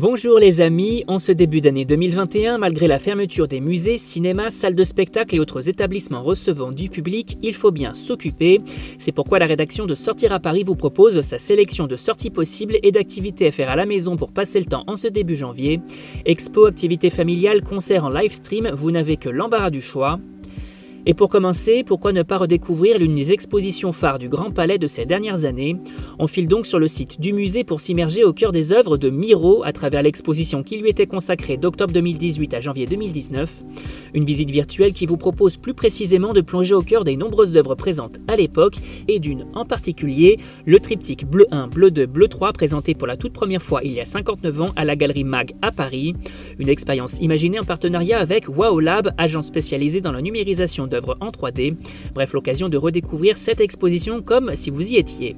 Bonjour les amis, en ce début d'année 2021, malgré la fermeture des musées, cinémas, salles de spectacle et autres établissements recevant du public, il faut bien s'occuper. C'est pourquoi la rédaction de Sortir à Paris vous propose sa sélection de sorties possibles et d'activités à faire à la maison pour passer le temps en ce début janvier. Expo, activités familiales, concerts en live stream, vous n'avez que l'embarras du choix. Et pour commencer, pourquoi ne pas redécouvrir l'une des expositions phares du Grand Palais de ces dernières années? On file donc sur le site du musée pour s'immerger au cœur des œuvres de Miro à travers l'exposition qui lui était consacrée d'octobre 2018 à janvier 2019. Une visite virtuelle qui vous propose plus précisément de plonger au cœur des nombreuses œuvres présentes à l'époque et d'une en particulier, le triptyque Bleu 1, Bleu 2, Bleu 3 présenté pour la toute première fois il y a 59 ans à la galerie MAG à Paris. Une expérience imaginée en partenariat avec Wow Lab, agence spécialisée dans la numérisation d'œuvres en 3D. Bref, l'occasion de redécouvrir cette exposition comme si vous y étiez.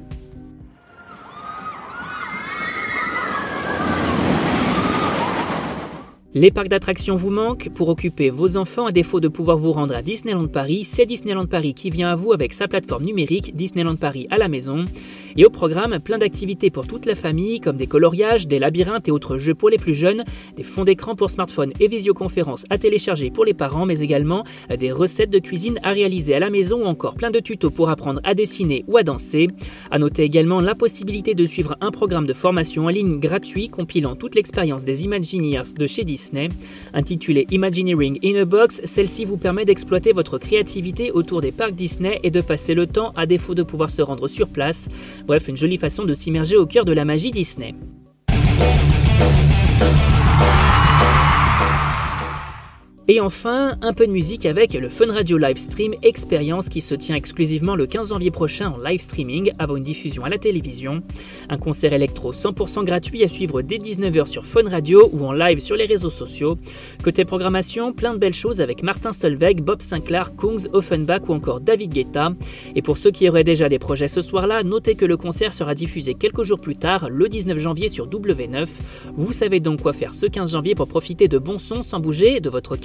Les parcs d'attractions vous manquent Pour occuper vos enfants, à défaut de pouvoir vous rendre à Disneyland Paris, c'est Disneyland Paris qui vient à vous avec sa plateforme numérique Disneyland Paris à la maison. Et au programme, plein d'activités pour toute la famille, comme des coloriages, des labyrinthes et autres jeux pour les plus jeunes, des fonds d'écran pour smartphone et visioconférences à télécharger pour les parents, mais également des recettes de cuisine à réaliser à la maison ou encore plein de tutos pour apprendre à dessiner ou à danser. À noter également la possibilité de suivre un programme de formation en ligne gratuit compilant toute l'expérience des Imagineers de chez Disney. Intitulé Imagineering in a Box, celle-ci vous permet d'exploiter votre créativité autour des parcs Disney et de passer le temps à défaut de pouvoir se rendre sur place. Bref, une jolie façon de s'immerger au cœur de la magie Disney. Et enfin, un peu de musique avec le Fun Radio Live Stream Experience qui se tient exclusivement le 15 janvier prochain en live streaming avant une diffusion à la télévision. Un concert électro 100% gratuit à suivre dès 19h sur Fun Radio ou en live sur les réseaux sociaux. Côté programmation, plein de belles choses avec Martin Solveig, Bob Sinclair, Kungs, Offenbach ou encore David Guetta. Et pour ceux qui auraient déjà des projets ce soir-là, notez que le concert sera diffusé quelques jours plus tard, le 19 janvier sur W9. Vous savez donc quoi faire ce 15 janvier pour profiter de bons sons sans bouger de votre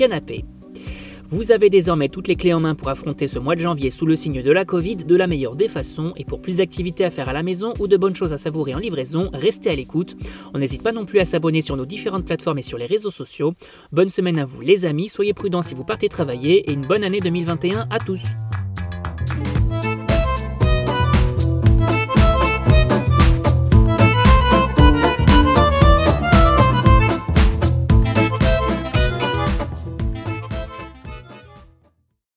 vous avez désormais toutes les clés en main pour affronter ce mois de janvier sous le signe de la Covid de la meilleure des façons et pour plus d'activités à faire à la maison ou de bonnes choses à savourer en livraison, restez à l'écoute. On n'hésite pas non plus à s'abonner sur nos différentes plateformes et sur les réseaux sociaux. Bonne semaine à vous les amis, soyez prudents si vous partez travailler et une bonne année 2021 à tous.